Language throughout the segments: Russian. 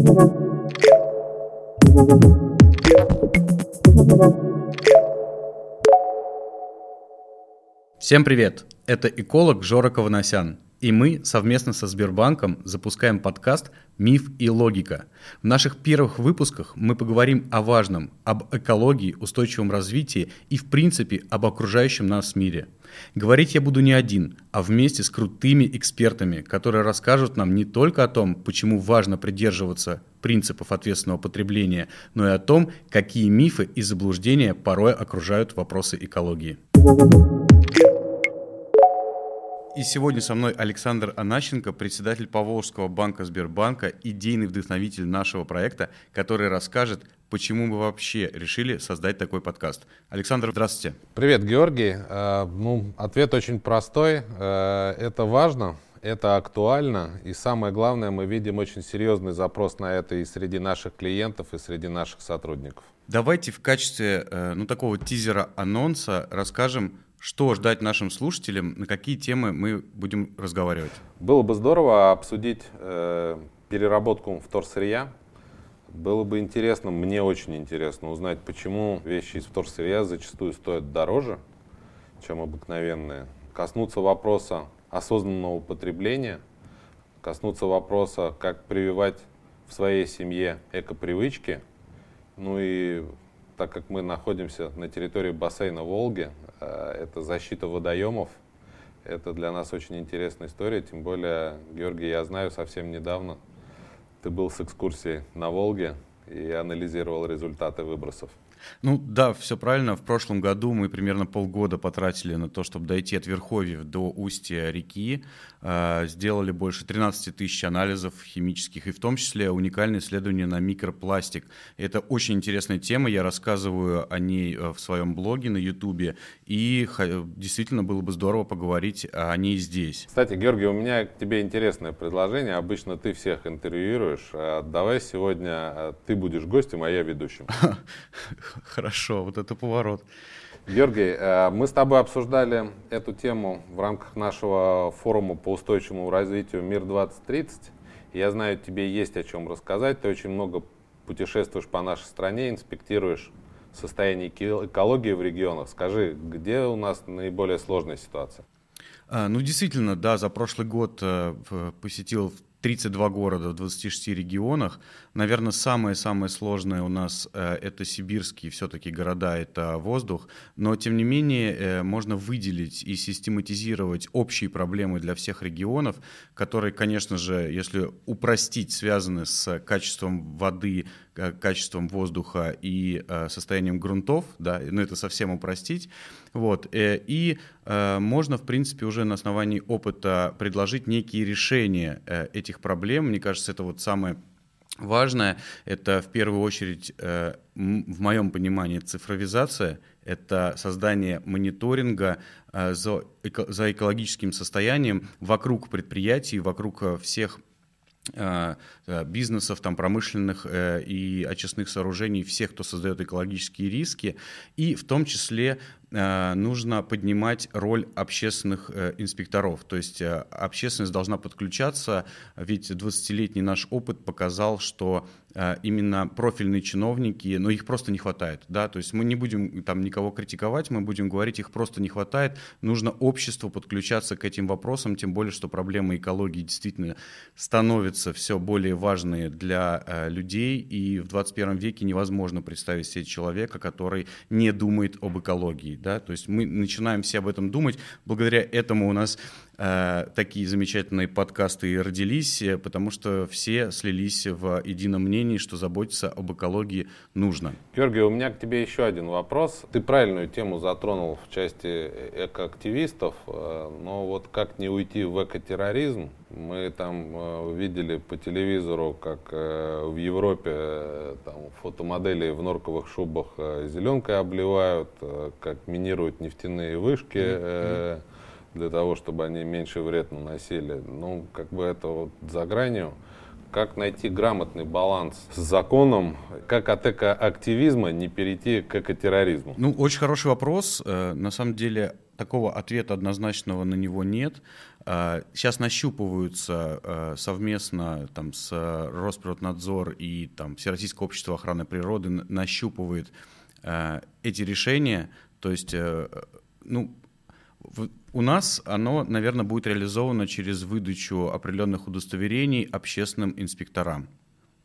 Всем привет! Это эколог Жора Кованосян. И мы совместно со Сбербанком запускаем подкаст «Миф и логика». В наших первых выпусках мы поговорим о важном, об экологии, устойчивом развитии и, в принципе, об окружающем нас мире. Говорить я буду не один, а вместе с крутыми экспертами, которые расскажут нам не только о том, почему важно придерживаться принципов ответственного потребления, но и о том, какие мифы и заблуждения порой окружают вопросы экологии. И сегодня со мной Александр Анащенко, председатель Поволжского банка Сбербанка, идейный вдохновитель нашего проекта, который расскажет, почему мы вообще решили создать такой подкаст. Александр, здравствуйте. Привет, Георгий. Э, ну, ответ очень простой. Э, это важно, это актуально, и самое главное, мы видим очень серьезный запрос на это и среди наших клиентов, и среди наших сотрудников. Давайте в качестве э, ну, такого тизера-анонса расскажем, что ждать нашим слушателям, на какие темы мы будем разговаривать? Было бы здорово обсудить э, переработку вторсырья. Было бы интересно, мне очень интересно узнать, почему вещи из вторсырья зачастую стоят дороже, чем обыкновенные. Коснуться вопроса осознанного потребления, коснуться вопроса, как прививать в своей семье экопривычки. Ну и так как мы находимся на территории бассейна Волги, Э, это защита водоемов. Это для нас очень интересная история, тем более, Георгий, я знаю, совсем недавно ты был с экскурсией на Волге и анализировал результаты выбросов. Ну да, все правильно. В прошлом году мы примерно полгода потратили на то, чтобы дойти от Верховьев до устья реки. Э, сделали больше 13 тысяч анализов химических, и в том числе уникальное исследование на микропластик. Это очень интересная тема, я рассказываю о ней э, в своем блоге на Ютубе, и действительно было бы здорово поговорить о ней здесь. Кстати, Георгий, у меня к тебе интересное предложение. Обычно ты всех интервьюируешь. А давай сегодня э, ты будешь гостем, а я ведущим. Хорошо, вот это поворот. Георгий, э, мы с тобой обсуждали эту тему в рамках нашего форума по устойчивому развитию «Мир-2030». Я знаю, тебе есть о чем рассказать. Ты очень много путешествуешь по нашей стране, инспектируешь состояние экологии в регионах. Скажи, где у нас наиболее сложная ситуация? А, ну, действительно, да, за прошлый год э, посетил 32 города в 26 регионах. Наверное, самое-самое сложное у нас э, это сибирские все-таки города, это воздух. Но, тем не менее, э, можно выделить и систематизировать общие проблемы для всех регионов, которые, конечно же, если упростить, связаны с качеством воды, качеством воздуха и э, состоянием грунтов, да, ну это совсем упростить, вот, э, и э, можно, в принципе, уже на основании опыта предложить некие решения э, этих проблем, мне кажется, это вот самое важное, это в первую очередь, э, в моем понимании, цифровизация, это создание мониторинга э, за, эко, за экологическим состоянием вокруг предприятий, вокруг э, всех Э, э, бизнесов, там, промышленных э, и очистных сооружений, всех, кто создает экологические риски, и в том числе нужно поднимать роль общественных инспекторов. То есть общественность должна подключаться, ведь 20-летний наш опыт показал, что именно профильные чиновники, но их просто не хватает. Да? То есть мы не будем там никого критиковать, мы будем говорить, их просто не хватает. Нужно обществу подключаться к этим вопросам, тем более, что проблема экологии действительно становится все более важной для людей, и в 21 веке невозможно представить себе человека, который не думает об экологии да, то есть мы начинаем все об этом думать, благодаря этому у нас э, такие замечательные подкасты и родились, э, потому что все слились в едином мнении, что заботиться об экологии нужно. Георгий, у меня к тебе еще один вопрос. Ты правильную тему затронул в части экоактивистов, э, но вот как не уйти в экотерроризм? Мы там э, видели по телевизору, как э, в Европе э, там, фотомодели в норковых шубах э, зеленкой обливают, э, как минируют нефтяные вышки. Mm-hmm для того, чтобы они меньше вред наносили. Ну, как бы это вот за гранью. Как найти грамотный баланс с законом, как от экоактивизма не перейти к экотерроризму? Ну, очень хороший вопрос. Э, на самом деле, такого ответа однозначного на него нет. Сейчас нащупываются совместно там, с Росприроднадзор и там, Всероссийское общество охраны природы нащупывает эти решения. То есть, ну, у нас оно, наверное, будет реализовано через выдачу определенных удостоверений общественным инспекторам.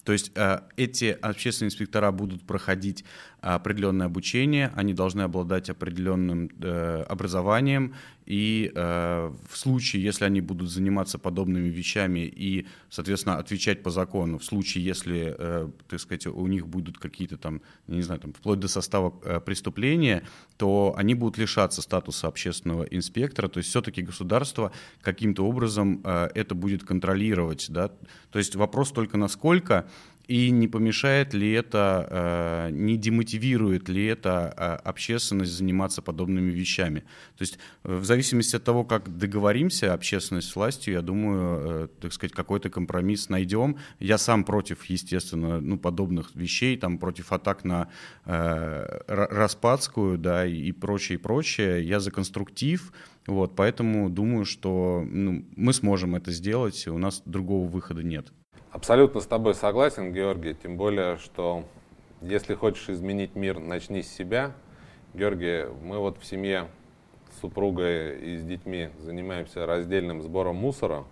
То есть э, эти общественные инспектора будут проходить определенное обучение, они должны обладать определенным э, образованием, и э, в случае, если они будут заниматься подобными вещами и, соответственно, отвечать по закону, в случае, если, э, так сказать, у них будут какие-то там, не знаю, там, вплоть до состава э, преступления, то они будут лишаться статуса общественного инспектора, то есть все-таки государство каким-то образом э, это будет контролировать, да, то есть вопрос только насколько и не помешает ли это, э, не демотивирует ли это э, общественность заниматься подобными вещами. То есть э, в зависимости от того, как договоримся общественность с властью, я думаю, так сказать, какой-то компромисс найдем. Я сам против, естественно, ну, подобных вещей, там, против атак на э, Распадскую, да, и прочее, и прочее. Я за конструктив, вот, поэтому думаю, что ну, мы сможем это сделать, у нас другого выхода нет. Абсолютно с тобой согласен, Георгий, тем более, что если хочешь изменить мир, начни с себя. Георгий, мы вот в семье с супругой и с детьми занимаемся раздельным сбором мусора.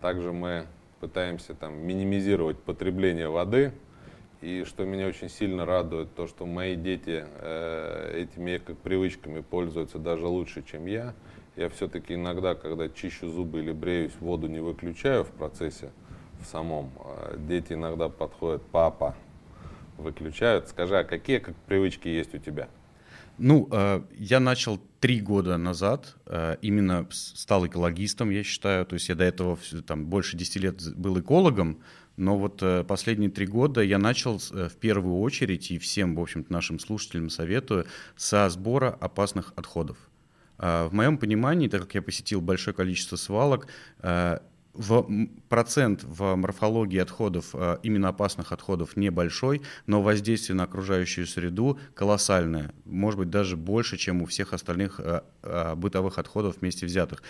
Также мы пытаемся там минимизировать потребление воды. И что меня очень сильно радует, то, что мои дети э, этими эко-привычками пользуются даже лучше, чем я. Я все-таки иногда, когда чищу зубы или бреюсь, воду не выключаю в процессе в самом. А дети иногда подходят, папа, выключают. Скажи, а какие как привычки есть у тебя? Ну, э, я начал три года назад, э, именно стал экологистом, я считаю. То есть я до этого там, больше десяти лет был экологом, но вот э, последние три года я начал в первую очередь, и всем, в общем-то, нашим слушателям советую, со сбора опасных отходов. В моем понимании, так как я посетил большое количество свалок, в процент в морфологии отходов, э, именно опасных отходов, небольшой, но воздействие на окружающую среду колоссальное, может быть даже больше, чем у всех остальных э, э, бытовых отходов вместе взятых.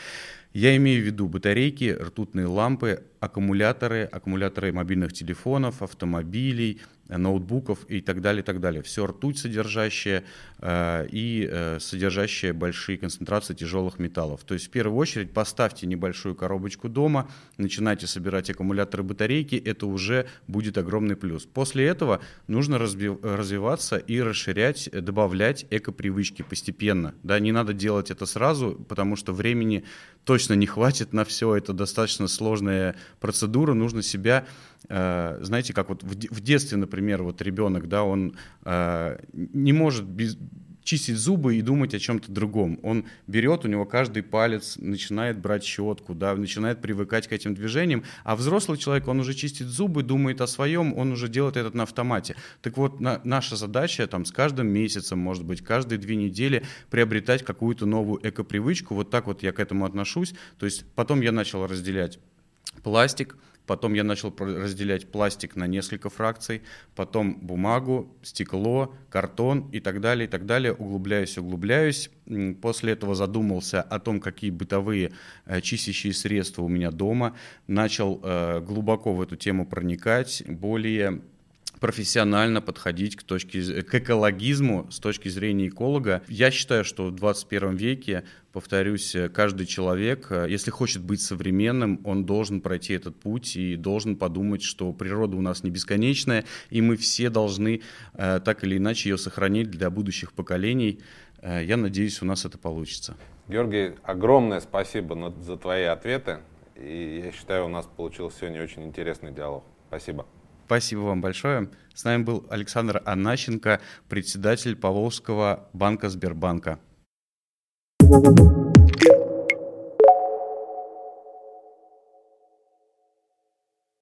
Я имею в виду батарейки, ртутные лампы, аккумуляторы, аккумуляторы мобильных телефонов, автомобилей, ноутбуков и так далее, так далее. Все ртуть содержащее э, и э, содержащее большие концентрации тяжелых металлов. То есть в первую очередь поставьте небольшую коробочку дома, начинайте собирать аккумуляторы батарейки, это уже будет огромный плюс. После этого нужно разби- развиваться и расширять, добавлять эко-привычки постепенно. Да, не надо делать это сразу, потому что времени точно не хватит на все, это достаточно сложная процедура, нужно себя Э, знаете, как вот в детстве, например, вот ребенок, да, он э, не может без, чистить зубы и думать о чем-то другом. Он берет, у него каждый палец начинает брать щетку, да, начинает привыкать к этим движениям, а взрослый человек, он уже чистит зубы, думает о своем, он уже делает это на автомате. Так вот, на, наша задача там с каждым месяцем, может быть, каждые две недели приобретать какую-то новую эко-привычку. Вот так вот я к этому отношусь. То есть потом я начал разделять пластик, Потом я начал разделять пластик на несколько фракций, потом бумагу, стекло, картон и так далее, и так далее. Углубляюсь, углубляюсь. После этого задумался о том, какие бытовые э, чистящие средства у меня дома. Начал э, глубоко в эту тему проникать, более профессионально подходить к, точке, к экологизму с точки зрения эколога. Я считаю, что в 21 веке, повторюсь, каждый человек, если хочет быть современным, он должен пройти этот путь и должен подумать, что природа у нас не бесконечная, и мы все должны э, так или иначе ее сохранить для будущих поколений. Э, я надеюсь, у нас это получится. Георгий, огромное спасибо за твои ответы. И я считаю, у нас получился сегодня очень интересный диалог. Спасибо. Спасибо вам большое. С нами был Александр Анащенко, председатель Поволжского банка Сбербанка. thank you